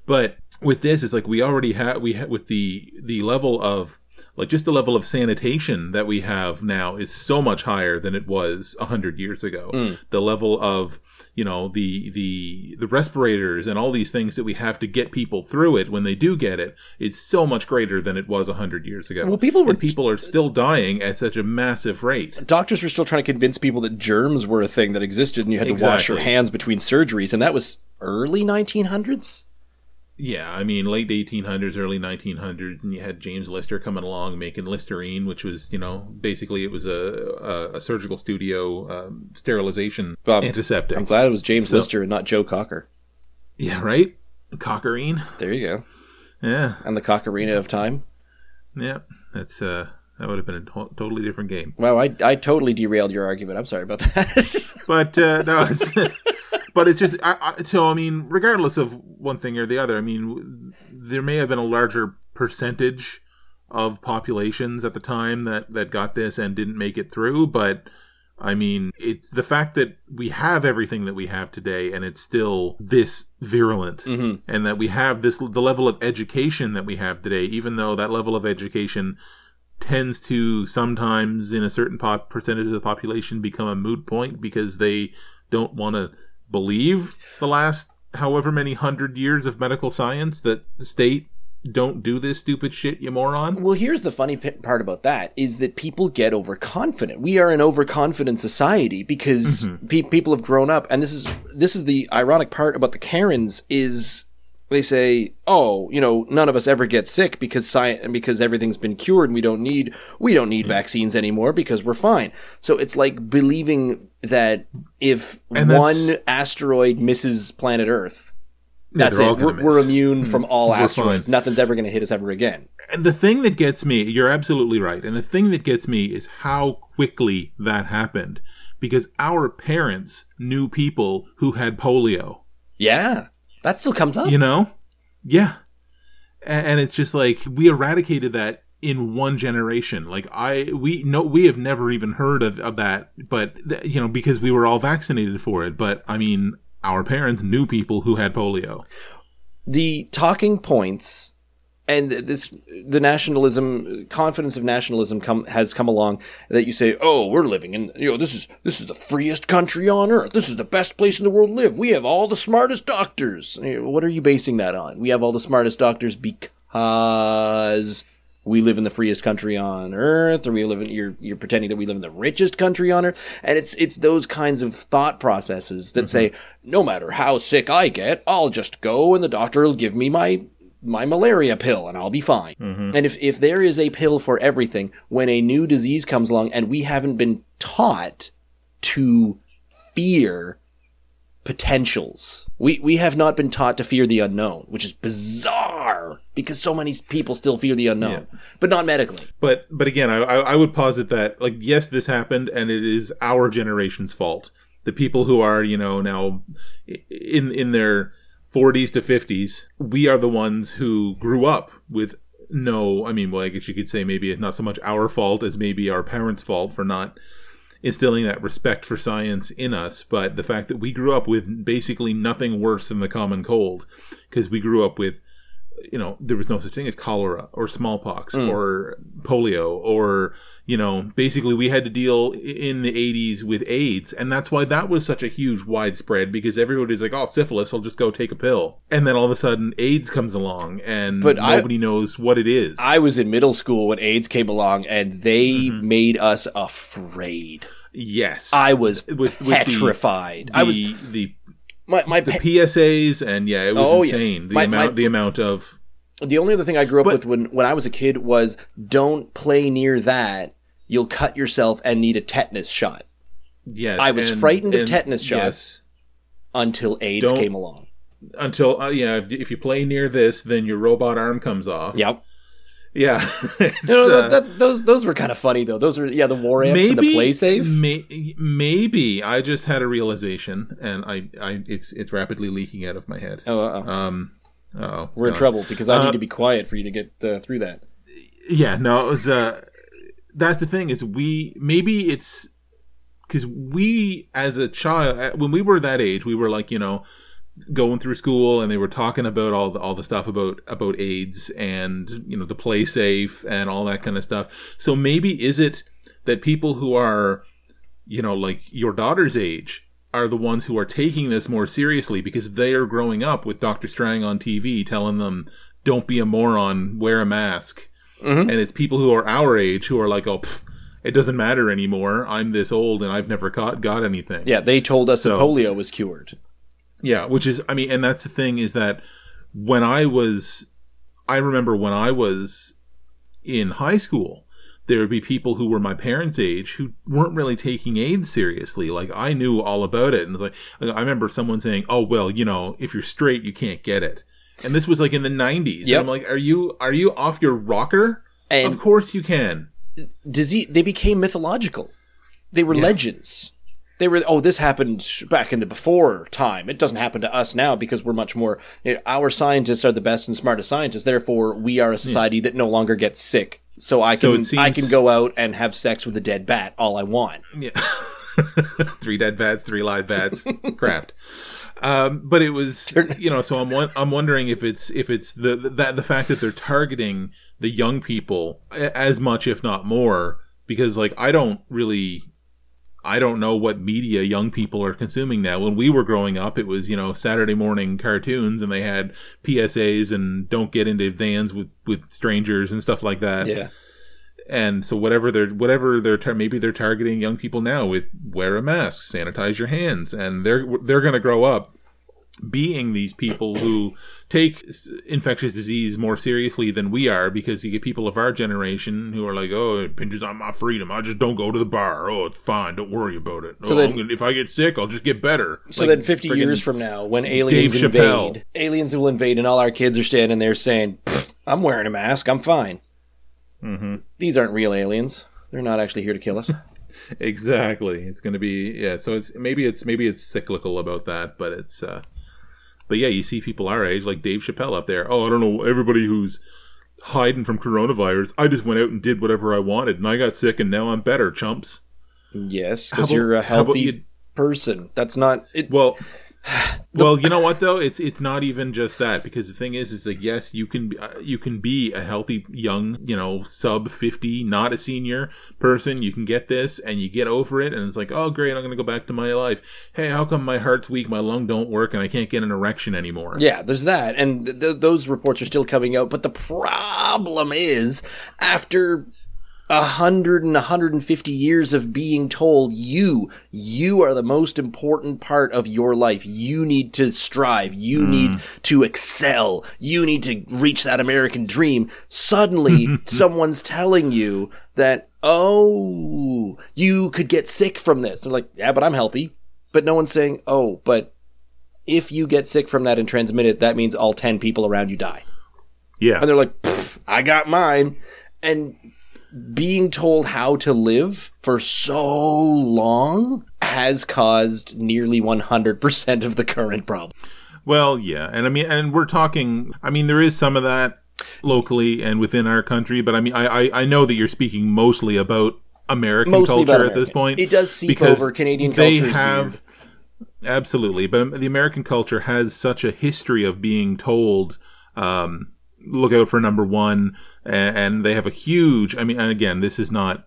But with this, it's like we already have we ha- with the the level of like just the level of sanitation that we have now is so much higher than it was a hundred years ago. Hmm. The level of you know the the the respirators and all these things that we have to get people through it when they do get it is so much greater than it was a hundred years ago. Well, people were- And people are still dying at such a massive rate. Doctors were still trying to convince people that germs were a thing that existed and you had to wash your hands between surgeries, and that was early 1900s. Yeah, I mean late 1800s, early 1900s, and you had James Lister coming along making Listerine, which was you know basically it was a a, a surgical studio um, sterilization Um, antiseptic. I'm glad it was James So- Lister and not Joe Cocker. yeah, right. Cockerine. There you go. Yeah, And the Cockerina of time. yeah. That's uh that would have been a to- totally different game. Wow, I, I totally derailed your argument. I'm sorry about that. [laughs] But uh, no, it's, [laughs] but it's just I, I, so. I mean, regardless of one thing or the other, I mean, there may have been a larger percentage of populations at the time that that got this and didn't make it through, but. I mean, it's the fact that we have everything that we have today and it's still this virulent Mhm. and that we have this the level of education that we have today even though that level of education tends to sometimes in a certain pop percentage of the population become a moot point because they don't want to believe the last however many hundred years of medical science that the state don't do this stupid shit you moron well, here's the funny p- part about that is that people get overconfident. We are an overconfident society because mm-hmm. pe- people have grown up, and this is this is the ironic part about the Karens is they say, "Oh, you know, none of us ever get sick because science because everything's been cured and we don't need we don't need mm-hmm. vaccines anymore because we're fine." So it's like believing that if one asteroid misses planet Earth, Yeah, that's it. We're, we're immune from mm-hmm. all We're asteroids. fine. Nothing's ever going to hit us ever again. and the thing that gets me you're absolutely right and the thing that gets me is how quickly that happened because our parents knew people who had polio Yeah, that still comes up. you know? Yeah. And it's just like we eradicated that in one generation. Like i we no we have never even heard of, of that but th- you know because we were all vaccinated for it. But i mean our parents knew people who had polio. The talking points and this the nationalism confidence of nationalism come has come along that you say oh we're living in you know this is this is the freest country on earth. This is the best place in the world to live. We have all the smartest doctors. What are you basing that on? We have all the smartest doctors because we live in the freest country on earth or we live in you're you're pretending that we live in the richest country on earth. And it's it's those kinds of thought processes that mm-hmm. say no matter how sick i get i'll just go and the doctor will give me my my malaria pill and I'll be fine. Mm-hmm. And if, if there is a pill for everything, when a new disease comes along and we haven't been taught to fear potentials. We we have not been taught to fear the unknown, which is bizarre because so many people still fear the unknown, yeah. but not medically. But but again, I I would posit that like yes, this happened, and it is our generation's fault. The people who are you know now in in their 40s to 50s, we are the ones who grew up with no. I mean, well, I guess you could say maybe it's not so much our fault as maybe our parents' fault for not instilling that respect for science in us, but the fact that we grew up with basically nothing worse than the common cold, because we grew up with you know, there was no such thing as cholera or smallpox mm. or polio or, you know, basically we had to deal in the 80s with AIDS. And that's why that was such a huge widespread because everybody's like, oh, syphilis, I'll just go take a pill. And then all of a sudden AIDS comes along and but nobody I, knows what it is. I was in middle school when AIDS came along and they mm-hmm. made us afraid. Yes. I was petrified. The, the, I was the my, my the PSAs and yeah, it was oh, insane. Yes. The my, amount my, the amount of the only other thing I grew up but, with when when I was a kid was don't play near that. You'll cut yourself and need a tetanus shot. Yes, I was and, frightened of tetanus shots yes. until AIDS don't, came along. Until uh, yeah, if, if you play near this, then your robot arm comes off. Yep. Yeah, [laughs] no, uh, that, those those were kind of funny though. Those were yeah, the war amps maybe, and the play safe. May, maybe I just had a realization, and I, I it's it's rapidly leaking out of my head. Oh, uh-oh. um, oh, we're in trouble because I uh, need to be quiet for you to get uh, through that. Yeah, no, it was. Uh, that's the thing is we maybe it's because we as a child when we were that age we were like you know going through school and they were talking about all the all the stuff about about AIDS and you know the play safe and all that kind of stuff. So maybe is it that people who are you know like your daughter's age are the ones who are taking this more seriously because they are growing up with Dr. Strang on TV telling them don't be a moron, wear a mask. Mm-hmm. And it's people who are our age who are like, oh, pff, it doesn't matter anymore. I'm this old and I've never got, got anything. Yeah, they told us so, that polio was cured. Yeah, which is, I mean, and that's the thing is that when I was, I remember when I was in high school, there would be people who were my parents' age who weren't really taking AIDS seriously. Like I knew all about it, and it's like I remember someone saying, "Oh well, you know, if you're straight, you can't get it." And this was like in the '90s. Yeah, I'm like, "Are you are you off your rocker?" And of course you can. Disease. They became mythological. They were yeah. legends they were oh this happened back in the before time. It doesn't happen to us now because we're much more you know, our scientists are the best and smartest scientists. Therefore we are a society yeah. that no longer gets sick. So i can so seems... i can go out and have sex with a dead bat all i want. Yeah. [laughs] Three dead bats three live bats. [laughs] Craft um, but it was [laughs] you know so i'm i'm wondering if it's if it's the that the fact that they're targeting the young people as much if not more because like i don't really I don't know what media young people are consuming now. When we were growing up, it was, you know, Saturday morning cartoons and they had PSAs and don't get into vans with, with strangers and stuff like that. Yeah. And so whatever they're, whatever they're, tar- maybe they're targeting young people now with wear a mask, sanitize your hands, and they're, they're going to grow up being these people who take infectious disease more seriously than we are because you get people of our generation who are like, oh, it pinches on my freedom. I just don't go to the bar. Oh, it's fine. Don't worry about it. So oh, then, gonna, if I get sick, I'll just get better. So like, then 50 years from now, when aliens invade, aliens will invade and all our kids are standing there saying, I'm wearing a mask. I'm fine. Mm-hmm. These aren't real aliens. They're not actually here to kill us. [laughs] exactly. It's going to be, yeah. So it's maybe it's, maybe it's cyclical about that, but it's, uh, but yeah, you see people our age, like Dave Chappelle up there. Oh, I don't know, everybody who's hiding from coronavirus. I just went out and did whatever I wanted, and I got sick, and now I'm better, chumps. Yes, because you're a healthy you, person. That's not it. Well, well, you know what though? It's it's not even just that because the thing is, it's like yes, you can be, uh, you can be a healthy young, you know, sub fifty, not a senior person. You can get this and you get over it, and it's like, oh great, I'm gonna go back to my life. Hey, how come my heart's weak, my lung don't work, and I can't get an erection anymore? Yeah, there's that, and th- th- those reports are still coming out. But the problem is, after a hundred and a hundred and fifty years of being told you, you are the most important part of your life. You need to strive. You hmm. need to excel. You need to reach that American dream. Suddenly, [laughs] someone's telling you that, oh, you could get sick from this. They're like, yeah, but I'm healthy. But no one's saying, oh, but if you get sick from that and transmit it, that means all 10 people around you die. yeah. And they're like, I got mine. And being told how to live for so long has caused nearly 100% of the current problem. Well, yeah, and I mean, and we're talking. I mean, there is some of that locally and within our country, but I mean, I I, I know that you're speaking mostly about American Mostly culture about at this point. It does seep over. Canadian they culture is have weird. absolutely, but the American culture has such a history of being told. Um, look out for number one, and, and they have a huge. I mean, and again, this is not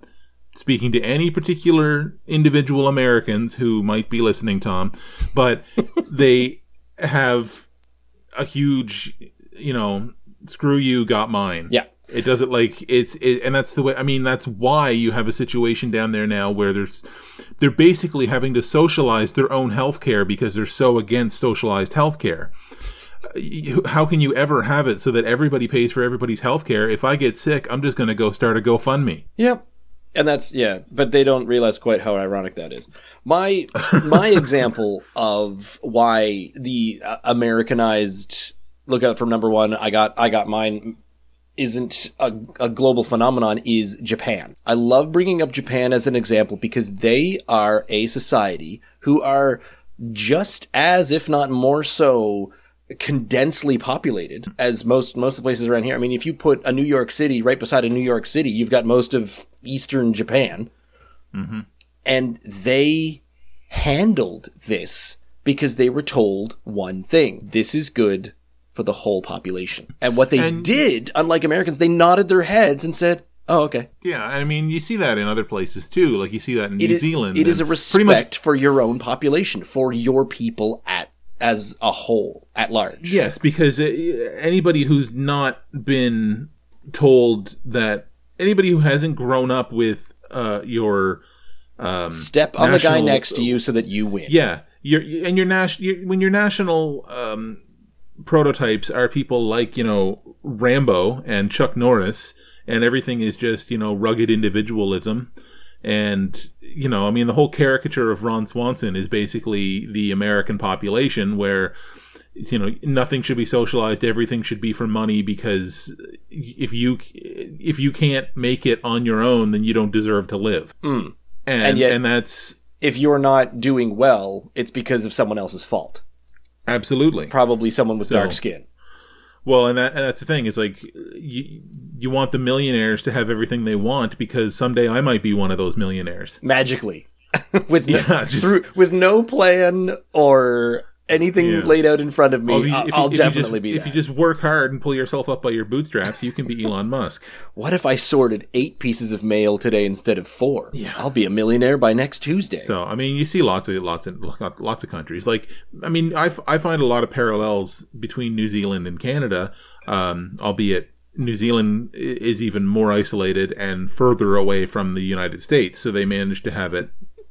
speaking to any particular individual Americans who might be listening, Tom, but [laughs] they have a huge, you know, screw you, got mine. Yeah. It doesn't like it's it, and that's the way. I mean, that's why you have a situation down there now where there's they're basically having to socialize their own healthcare because they're so against socialized healthcare. How can you ever have it so that everybody pays for everybody's healthcare? If I get sick, I'm just going to go start a GoFundMe. Yep. And that's yeah, but they don't realize quite how ironic that is. My my [laughs] example of why the uh, Americanized look out for number one, I got I got mine isn't a, a global phenomenon is Japan. I love bringing up Japan as an example because they are a society who are just as, if not more so, condensely populated as most most of the places around here. I mean, if you put a New York City right beside a New York City, you've got most of eastern Japan, mm-hmm. and they handled this because they were told one thing: this is good for the whole population. And what they And- did, unlike Americans, they nodded their heads and said, "Oh, okay." Yeah, I mean, you see that in other places too. Like you see that in It New is- Zealand. It is a pretty much respect for your own population, for your people at as a whole, at large. Yes, because anybody who's not been told that anybody who hasn't grown up with uh, your um, Step on the guy next to you so that you win. yeah, your and your national when your national um, prototypes are people like you know Rambo and Chuck Norris, and everything is just you know rugged individualism. And you know, I mean, the whole caricature of Ron Swanson is basically the American population, where you know nothing should be socialized, everything should be for money because if you if you can't make it on your own, then you don't deserve to live. And And and, yet- that's If you're not doing well, it's because of someone else's fault. absolutely Probably someone with So- dark skin. Well, and, that, and that's the thing. It's like you, you want the millionaires to have everything they want because someday I might be one of those millionaires. Magically. [laughs] with no, Yeah, just- through with no plan or anything Yeah. laid out in front of me, if you- I'll, you- I'll definitely just, be If that. you just work hard and pull yourself up by your bootstraps, you can be Elon Musk. [laughs] What if I sorted eight pieces of mail today instead of four? Yeah. I'll be a millionaire by next Tuesday. So I mean, you see lots of lots of lots of countries. Like I mean, I, f- I find a lot of parallels between New Zealand and Canada, um, albeit New Zealand is even more isolated and further away from the United States, so they manage to have it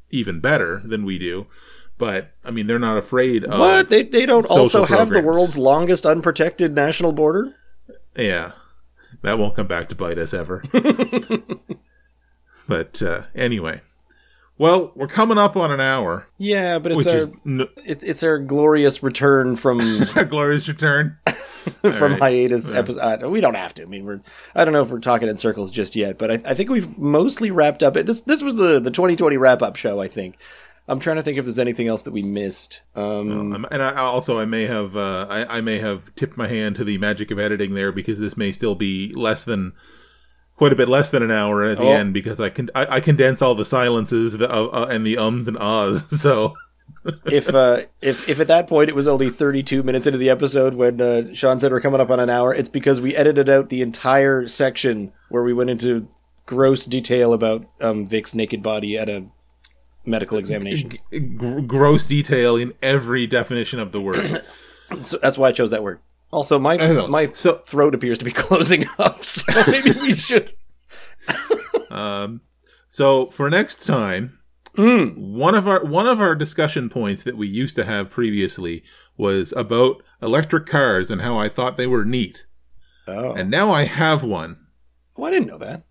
even better than we do. But I mean, they're not afraid of what? They, they don't also have the world's longest unprotected national border? Yeah, that won't come back to bite us ever. [laughs] but uh, anyway, well, we're coming up on an hour, Yeah, but it's our n- it's it's our glorious return from [laughs] a glorious return. [laughs] from right. hiatus episode. We don't have to. I mean, we're I don't know if we're talking in circles just yet, but I, I think we've mostly wrapped up. This this was the the 2020 wrap up show. I think. I'm trying to think if there's anything else that we missed. Um, Um, and I, also, I may have uh, I, I may have tipped my hand to the magic of editing there because this may still be less than quite a bit less than an hour at the Oh. end because I can I, I condense all the silences the, uh, uh, and the ums and ahs. [laughs] So if uh, if if at that point it was only 32 minutes into the episode when uh, Sean said we're coming up on an hour, it's because we edited out the entire section where we went into gross detail about um, Vic's naked body at a medical examination. G- gross detail in every definition of the word. [coughs] so that's why I chose that word. Also, my my so, throat appears to be [laughs] closing up, so [laughs] maybe we should. [laughs] um, so for next time, mm. one of our one of our discussion points that we used to have previously was about electric cars and how I thought they were neat. Oh. And now I have one. Oh, I didn't know that.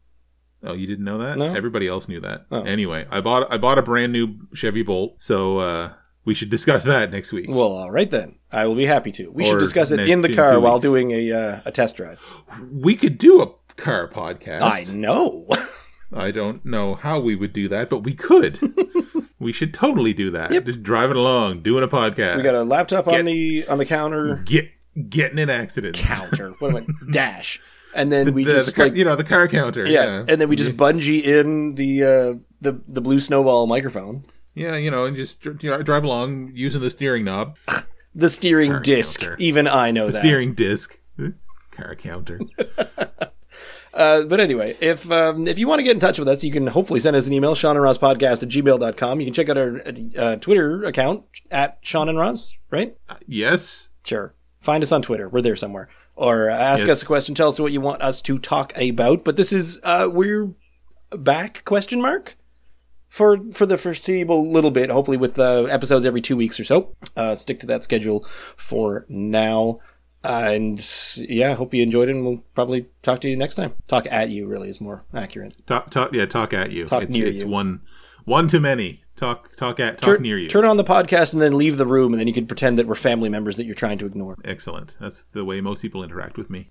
Oh, you didn't know that? No. Everybody else knew that. Oh. Anyway, I bought I bought a brand new Chevy Bolt, so uh, we should discuss that next week. Well, all right then. I will be happy to. We or should discuss it in the car while doing a uh, a test drive. We could do a car podcast. I know. [laughs] I don't know how we would do that, but we could. [laughs] we should totally do that. Yep. Just driving along, doing a podcast. We got a laptop get, on the on the counter. Get getting in accidents. Counter. What am I? [laughs] Dash. And then the, we the, just the like you know the car counter. Yeah. yeah. And then we just bungee in the uh, the the blue snowball microphone. Yeah, you know, and just you know, drive along using the steering knob. [laughs] the steering car disc. Counter. Even I know the that. Steering disc. Car counter. [laughs] Uh, but anyway, if um, if you want to get in touch with us, you can hopefully send us an email, Sean and Ross podcast at gmail.com. You can check out our uh, Twitter account at Sean and Ross, right? Uh, yes. Sure. Find us on Twitter. We're there somewhere. Or ask yes. us a question. Tell us what you want us to talk about. But this is, uh, we're back, question mark? For, for the foreseeable little bit, hopefully with uh, episodes every two weeks or so. Uh, stick to that schedule for now. Uh, and yeah, hope you enjoyed it, and we'll probably talk to you next time. Talk at you really is more accurate. Talk, talk, yeah, talk at you. Talk it's, near it's you. one, one too many. Talk, talk at, talk turn, near you. Turn on the podcast and then leave the room, and then you can pretend that we're family members that you're trying to ignore. Excellent. That's the way most people interact with me.